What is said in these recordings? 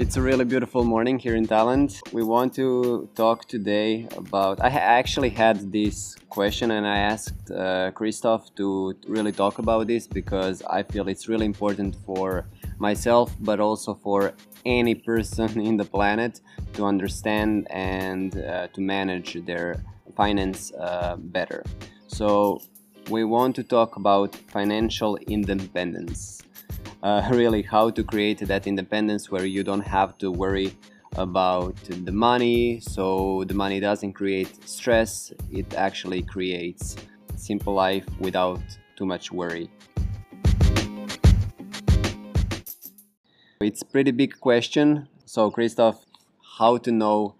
It's a really beautiful morning here in Thailand. We want to talk today about. I actually had this question and I asked uh, Christoph to really talk about this because I feel it's really important for myself but also for any person in the planet to understand and uh, to manage their finance uh, better. So, we want to talk about financial independence uh, really how to create that independence where you don't have to worry about the money. So the money doesn't create stress. It actually creates simple life without too much worry. It's pretty big question. So christoph how to know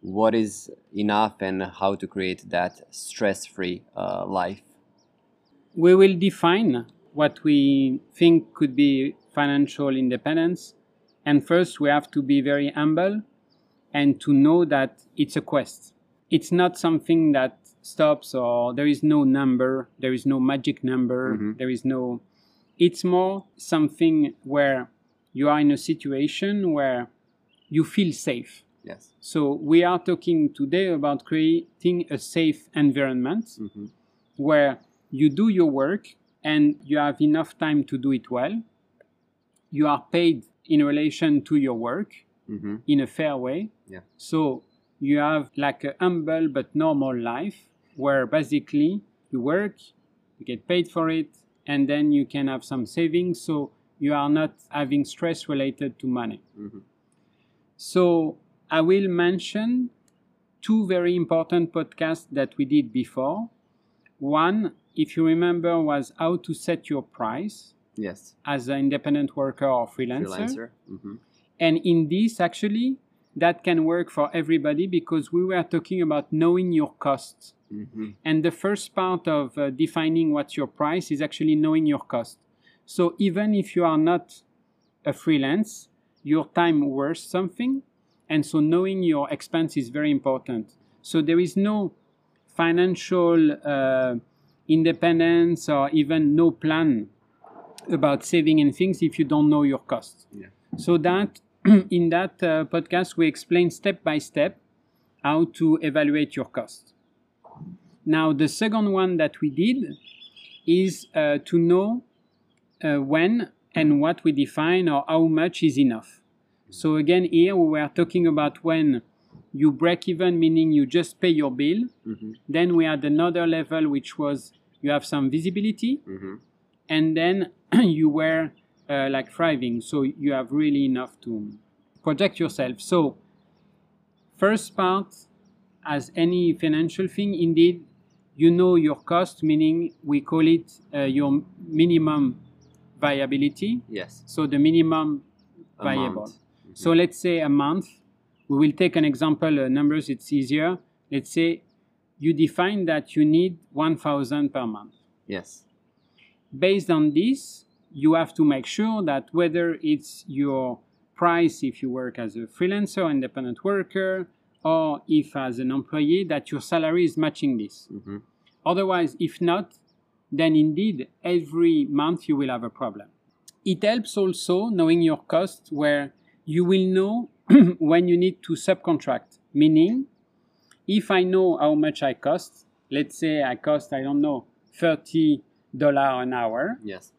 what is enough and how to create that stress-free uh, life? We will define what we think could be financial independence. And first, we have to be very humble and to know that it's a quest. It's not something that stops or there is no number, there is no magic number, mm-hmm. there is no. It's more something where you are in a situation where you feel safe. Yes. So we are talking today about creating a safe environment mm-hmm. where you do your work and you have enough time to do it well. You are paid in relation to your work mm-hmm. in a fair way. Yeah. So you have like a humble but normal life where basically you work, you get paid for it, and then you can have some savings. So you are not having stress related to money. Mm-hmm. So I will mention two very important podcasts that we did before. One if you remember, was how to set your price. Yes. As an independent worker or freelancer. Freelancer. Mm-hmm. And in this, actually, that can work for everybody because we were talking about knowing your costs. Mm-hmm. And the first part of uh, defining what's your price is actually knowing your cost. So even if you are not a freelance, your time worth something. And so knowing your expense is very important. So there is no financial uh, independence or even no plan about saving and things if you don't know your costs. Yeah. So that in that uh, podcast we explain step by step how to evaluate your cost. Now the second one that we did is uh, to know uh, when and what we define or how much is enough. So again here we were talking about when you break even, meaning you just pay your bill. Mm-hmm. Then we had another level, which was you have some visibility, mm-hmm. and then you were uh, like thriving. So you have really enough to project yourself. So, first part, as any financial thing, indeed, you know your cost, meaning we call it uh, your minimum viability. Yes. So the minimum viable. Mm-hmm. So let's say a month we will take an example, uh, numbers, it's easier. Let's say you define that you need 1000 per month. Yes. Based on this, you have to make sure that whether it's your price if you work as a freelancer, independent worker, or if as an employee, that your salary is matching this. Mm-hmm. Otherwise, if not, then indeed every month you will have a problem. It helps also knowing your costs where you will know when you need to subcontract, meaning if I know how much I cost, let's say I cost, I don't know, $30 an hour. Yes.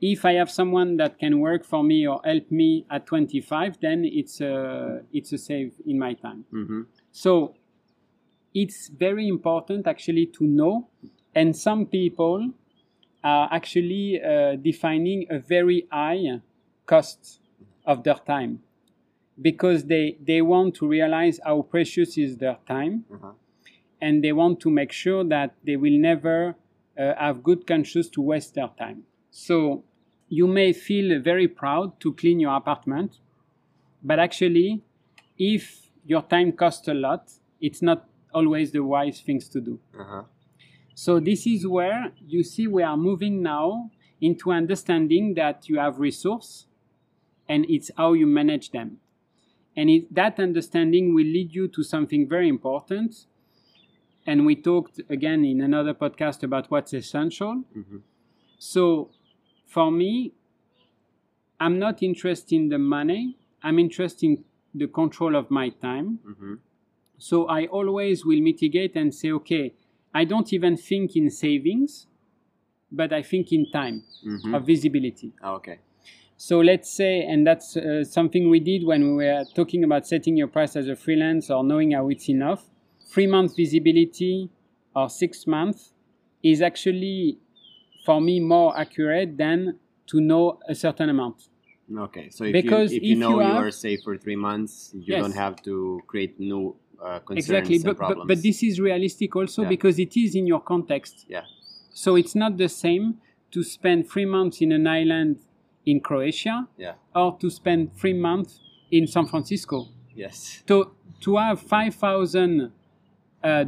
If I have someone that can work for me or help me at 25, then it's a, it's a save in my time. Mm-hmm. So it's very important actually to know. And some people are actually uh, defining a very high cost of their time because they, they want to realize how precious is their time uh-huh. and they want to make sure that they will never uh, have good conscience to waste their time. So you may feel very proud to clean your apartment, but actually, if your time costs a lot, it's not always the wise things to do. Uh-huh. So this is where you see we are moving now into understanding that you have resource and it's how you manage them. And it, that understanding will lead you to something very important. And we talked again in another podcast about what's essential. Mm-hmm. So for me, I'm not interested in the money. I'm interested in the control of my time. Mm-hmm. So I always will mitigate and say, okay, I don't even think in savings, but I think in time Mm-hmm. of visibility. Oh, okay. So let's say, and that's uh, something we did when we were talking about setting your price as a freelance or knowing how it's enough. Three month visibility or six months is actually, for me, more accurate than to know a certain amount. Okay. So if Because you if you if know you you, are safe for three months, you Yes. don't have to create new uh, concerns exactly, and but, problems. but but this is realistic also Yeah. because it is in your context. Yeah. So it's not the same to spend three months in an island in Croatia Yeah. or to spend three months in San Francisco. Yes. to to have five thousand uh,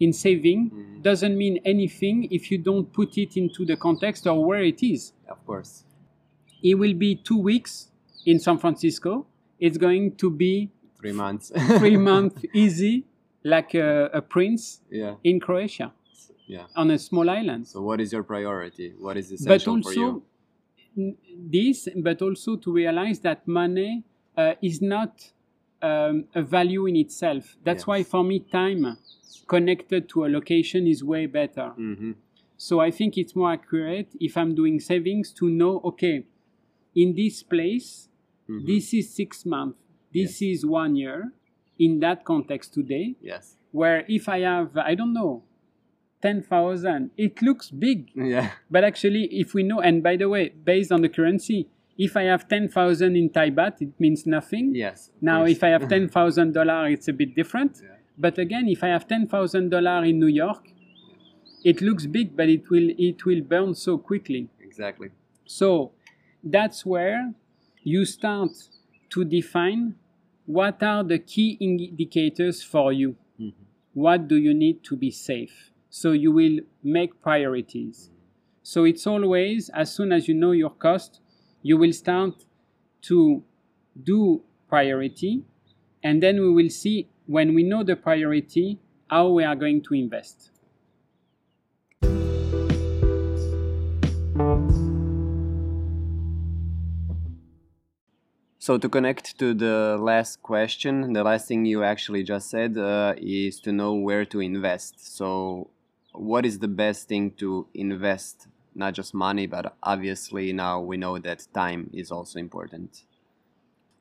in saving Mhm. doesn't mean anything if you don't put it into the context or where it is. Of course. It will be two weeks in San Francisco. It's going to be Three months. three months easy, like a, a prince Yeah. in Croatia Yeah. on a small island. So what is your priority? What is but essential for you? This, but also to realize that money uh, is not um, a value in itself. That's why for me, time connected to a location is way better. Mm-hmm. So I think it's more accurate if I'm doing savings to know, okay, in this place, Mhm. this is six months, this is one year, in that context today, Yes. where if I have, I don't know, 10,000, it looks big. Yeah. But actually, if we know, and by the way, based on the currency, if I have 10,000 in Thai baht, it means nothing. Yes. Now, course. if I have $10,000, it's a bit different. Yeah. But again, if I have $10,000 in New York, it looks big, but it will, it will burn so quickly. Exactly. So that's where you start to define what are the key indicators for you. Mhm. What do you need to be safe? So you will make priorities. So it's always, as soon as you know your cost, you will start to do priority. And then we will see when we know the priority, how we are going to invest. So to connect to the last question, the last thing you actually just said uh, is to know where to invest. So, what is the best thing to invest? Not just money, but obviously now we know that time is also important.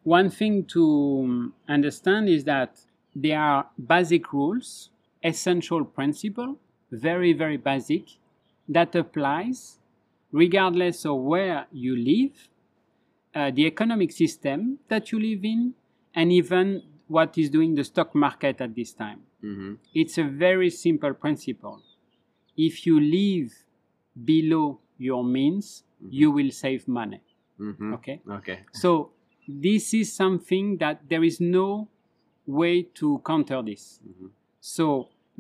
One thing to um, understand is that there are basic rules, essential principle, very very basic, that applies regardless of where you live, uh, the economic system that you live in, and even what is doing the stock market at this time. hmm It's a very simple principle. If you live below your means, you will save money. hmm Okay. Okay. So this is something that there is no way to counter this. Mhm. So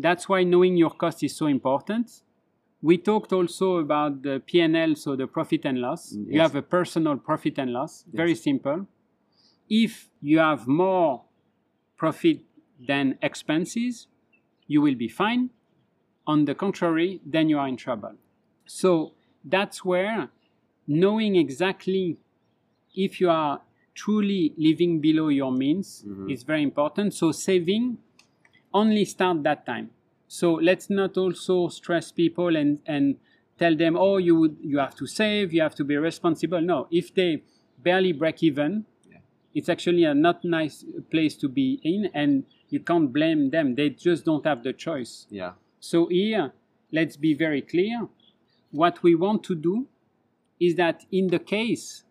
that's why knowing your cost is so important. We talked also about the P&L, so the profit and loss. Mm, You have a personal profit and loss, very simple. If you have more profit than expenses, you will be fine. On the contrary, then you are in trouble. So that's where knowing exactly if you are truly living below your means Mhm. is very important. So saving only start that time. So let's not also stress people and, and tell them, oh, you would you have to save, you have to be responsible. No, if they barely break even, Yeah. it's actually a not nice place to be in, and you can't blame them. They just don't have the choice. Yeah. So here, let's be very clear. What we want to do is that in the case,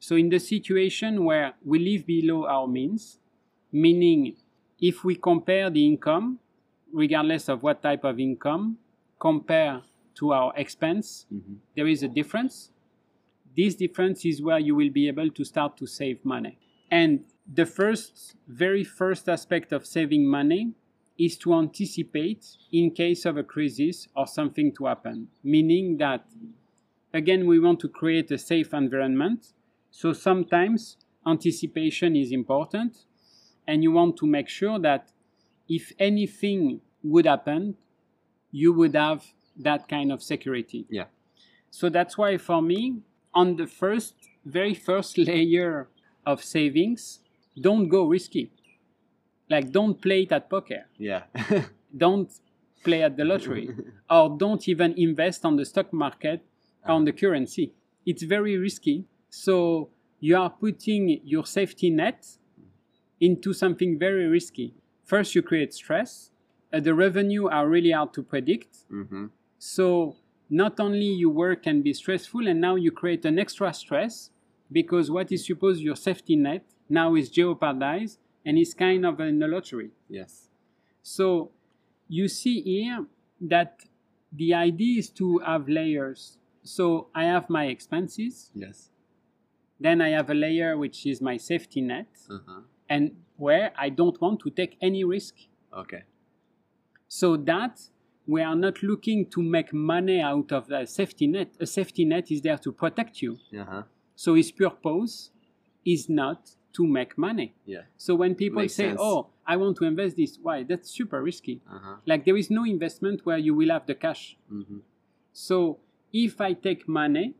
so in the situation where we live below our means, meaning if we compare the income, regardless of what type of income, compare to our expense, hmm there is a difference. This difference is where you will be able to start to save money. And the first, very first aspect of saving money is to anticipate in case of a crisis or something to happen. Meaning that, again, we want to create a safe environment. So sometimes anticipation is important, and you want to make sure that if anything would happen, you would have that kind of security. Yeah. So that's why for me, on the first, very first layer of savings, don't go risky. Like don't play it at poker. Yeah. don't play at the lottery or don't even invest on the stock market on the currency. It's very risky. So you are putting your safety net into something very risky. First, you create stress. Uh, the revenue are really hard to predict. Mm-hmm. So not only your work can be stressful, and now you create an extra stress because what is supposed your safety net now is jeopardized and it's kind of in a lottery. Yes. So you see here that the idea is to have layers. So I have my expenses. Yes. Then I have a layer which is my safety net, Uh-huh. and where I don't want to take any risk. Okay. So that we are not looking to make money out of a safety net. A safety net is there to protect you. Uh-huh. So its purpose is not to make money. Yeah. So when people Makes say, sense. "Oh, I want to invest this," why? That's super risky. Uh-huh. Like there is no investment where you will have the cash. Mm-hmm. So if I take money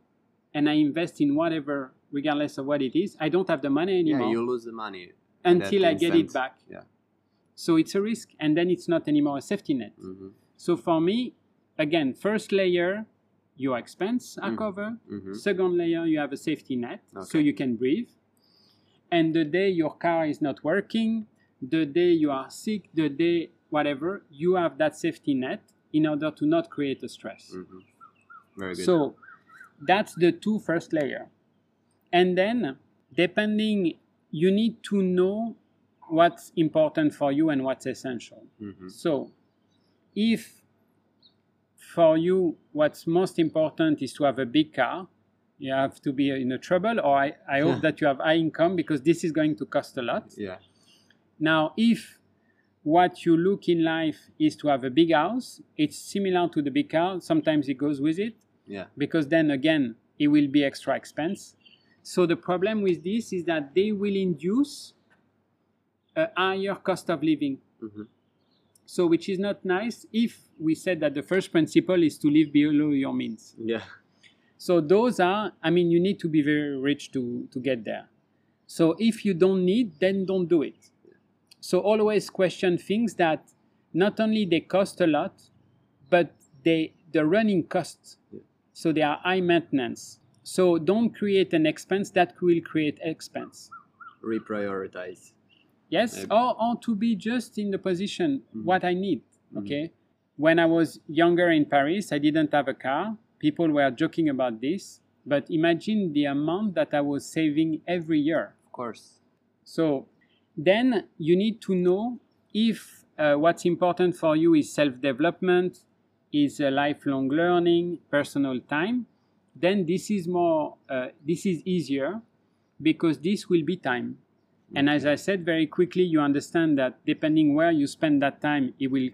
and I invest in whatever, regardless of what it is, I don't have the money anymore. Yeah, you lose the money. until I get it back. Yeah. So it's a risk, and then it's not anymore a safety net. Mm-hmm. So for me, again, first layer, your expense are Mhm. covered. Mm-hmm. Second layer, you have a safety net, so you can breathe. And the day your car is not working, the day you are sick, the day whatever, you have that safety net in order to not create a stress. Mm-hmm. Very good. So that's the two first layer. And then depending you need to know what's important for you and what's essential. mm-hmm. So if for you what's most important is to have a big car, you have to be in a trouble or I, I hope that you have high income because this is going to cost a lot. Yeah. Now, if what you look in life is to have a big house, it's similar to the big car. Sometimes it goes with it Yeah. because then again, it will be extra expense. So the problem with this is that they will induce a higher cost of living. mm-hmm. So which is not nice if we said that the first principle is to live below your means. Yeah. So those are, I mean, you need to be very rich to, to get there. So if you don't need, then don't do it. So always question things that not only they cost a lot, but they the running costs. Yeah. So they are high maintenance. So don't create an expense that will create expense. Reprioritize. Yes, Maybe. or, or to be just in the position Mhm. what I need. Mhm. Okay. When I was younger in Paris, I didn't have a car. People were joking about this, but imagine the amount that I was saving every year. Of course. So then you need to know if uh, what's important for you is self development, is uh, lifelong learning, personal time. Then this is more, uh, this is easier because this will be time. And as I said very quickly, you understand that depending where you spend that time, it will,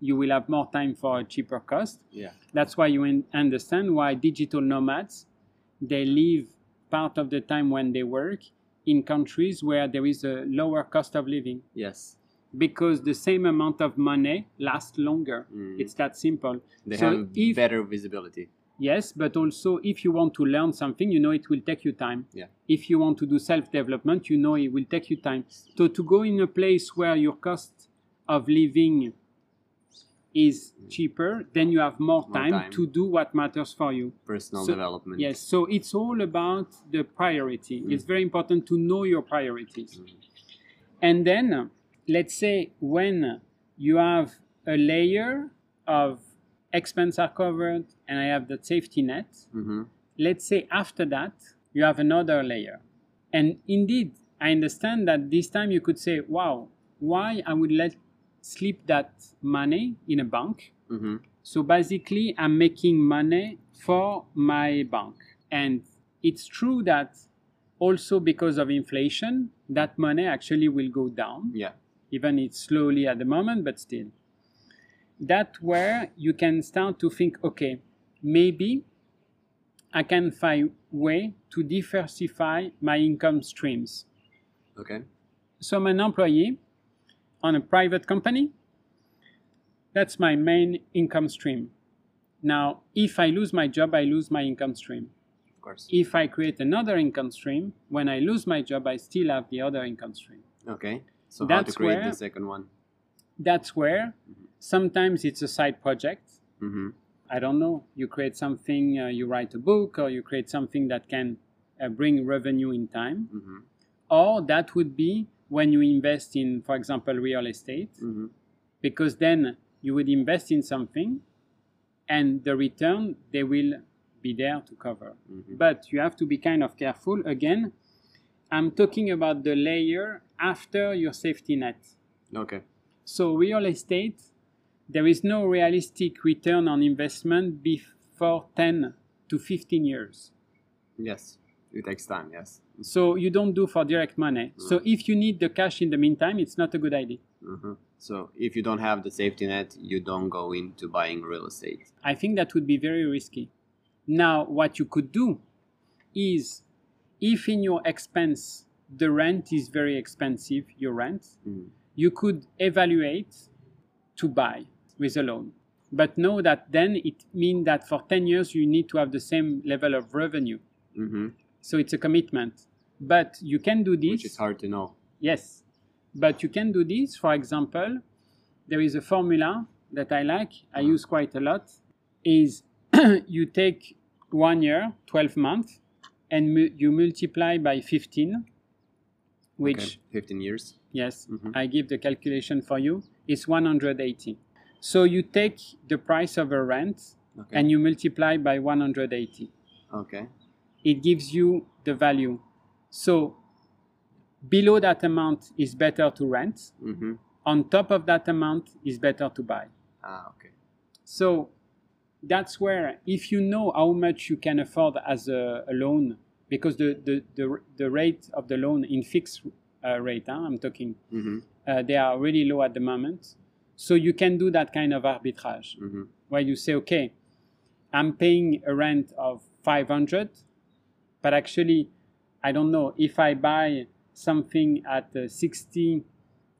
you will have more time for a cheaper cost. Yeah. That's why you un- understand why digital nomads they live part of the time when they work in countries where there is a lower cost of living Yes. because the same amount of money lasts longer. Mhm. It's that simple. They So have if- better visibility. Yes, but also if you want to learn something, you know it will take you time. Yeah. If you want to do self development, you know it will take you time. So to go in a place where your cost of living is cheaper, then you have more More time, time. to do what matters for you. Personal So- development. Yes, so it's all about the priority. It's very important to know your priorities. And then, let's say when you have a layer of expense are covered and I have that safety net, Mm-hmm. let's say after that you have another layer. And indeed, I understand that this time you could say, wow, why I would let slip that money in a bank Mm-hmm. so basically, I'm making money for my bank. And it's true that also because of inflation, that money actually will go down, Yeah. even it's slowly at the moment, but still. That where you can start to think, okay, maybe I can find way to diversify my income streams. Okay. So I'm an employee on a private company. That's my main income stream. Now, if I lose my job, I lose my income stream. Of course. If I create another income stream, when I lose my job, I still have the other income stream. Okay. So That's how to create where- the second one? That's where sometimes it's a side project. Mm-hmm. I don't know. You create something, uh, you write a book, or you create something that can uh, bring revenue in time. Mm-hmm. Or that would be when you invest in, for example, real estate, Mm-hmm. because then you would invest in something and the return they will be there to cover. Mm-hmm. But you have to be kind of careful. Again, I'm talking about the layer after your safety net. Okay. So, real estate, there is no realistic return on investment before 10 to 15 years. Yes. It takes time. Yes. So, you don't do for direct money. So, if you need the cash in the meantime, it's not a good idea. Mm-hmm. So if you don't have the safety net, you don't go into buying real estate. I think that would be very risky. Now, what you could do is if in your expense the rent is very expensive, your rent, Mhm. you could evaluate to buy with a loan. But know that then it means that for 10 years you need to have the same level of revenue. Mm-hmm. So it's a commitment. But you can do this. Which is hard to know. Yes. But you can do this. For example, there is a formula that I like, I use quite a lot, is you take one year, 12 months, and mu- you multiply by 15, which, Okay. 15 years. yes, Mhm. I give the calculation for you, It's 180. So you take the price of a rent Okay. and you multiply by 180 okay. It gives you the value. So below that amount is better to rent. Mm-hmm. On top of that amount is better to buy. Ah, okay. So that's where if you know how much you can afford as a, a loan, because the, the, the, the rate of the loan in fixed uh, rate, huh, I'm talking, Mm-hmm. uh, they are really low at the moment. So you can do that kind of arbitrage Mm-hmm. where you say, okay, I'm paying a rent of 500, but actually, I don't know if I buy something at uh, 60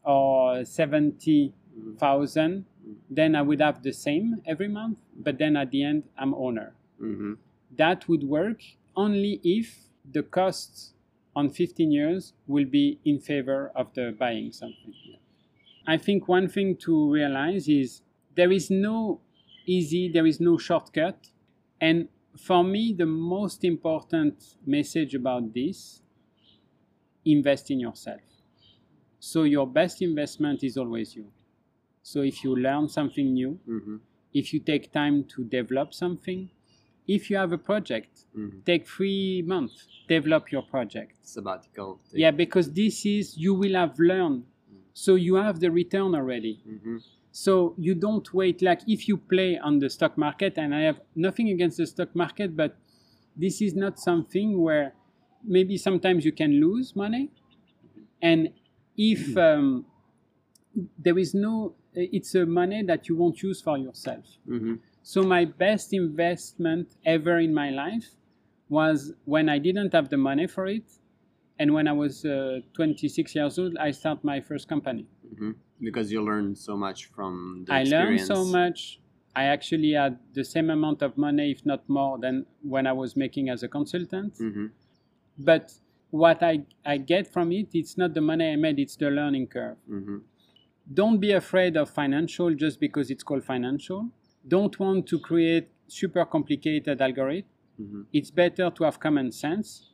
or 70,000, then I would have the same every month, but then at the end, I'm owner. Mm-hmm. That would work only if the cost on 15 years will be in favor of the buying something. I think one thing to realize is there is no easy, there is no shortcut. And for me, the most important message about this invest in yourself. So, your best investment is always you. So, if you learn something new, Mm-hmm. if you take time to develop something, if you have a project, Mm-hmm. take three months, develop your project. Sabbatical. Yeah, because this is, you will have learned. So you have the return already. Mm-hmm. So you don't wait. Like if you play on the stock market, and I have nothing against the stock market, but this is not something where maybe sometimes you can lose money. And if um, there is no, it's a money that you won't use for yourself. Mm-hmm. So my best investment ever in my life was when I didn't have the money for it, and when I was uh, 26 years old, I started my first company. Mm-hmm. Because you learn so much from the I learned so much. I actually had the same amount of money, if not more, than when I was making as a consultant. Mm-hmm. But what I, I get from it, it's not the money I made, it's the learning curve. Mm-hmm. Don't be afraid of financial just because it's called financial. Don't want to create super complicated algorithm. Mm-hmm. It's better to have common sense.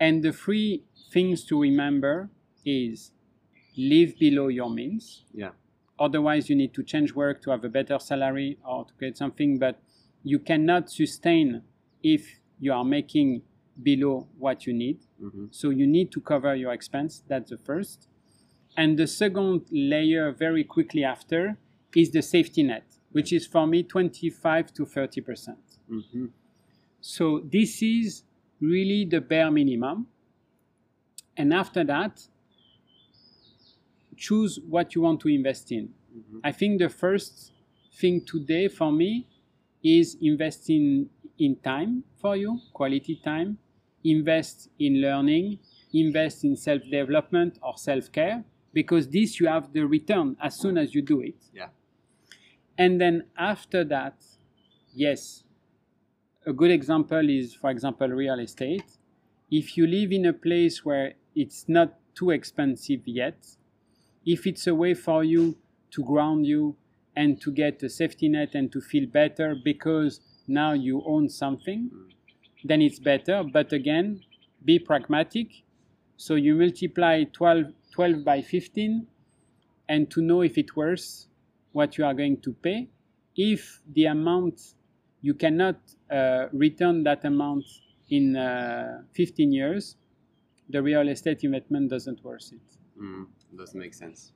And the three things to remember is live below your means. Yeah. Otherwise, you need to change work to have a better salary or to get something, but you cannot sustain if you are making below what you need. Mm-hmm. So you need to cover your expense. That's the first. And the second layer, very quickly after, is the safety net, which is for me 25 to 30 percent. Mm-hmm. So this is really the bare minimum. And after that, choose what you want to invest in. Mhm. I think the first thing today for me is invest in, in time for you, quality time, invest in learning, invest in self development or self care, because this you have the return as soon as you do it. Yeah. And then after that, yes, a good example is, for example, real estate. If you live in a place where it's not too expensive yet, if it's a way for you to ground you and to get a safety net and to feel better because now you own something, then it's better. But again, be pragmatic. So you multiply 12, 12 by 15 and to know if it worth what you are going to pay. If the amount you cannot return that amount in uh, 15 years, the real estate investment doesn't worth it. Mm, doesn't make sense.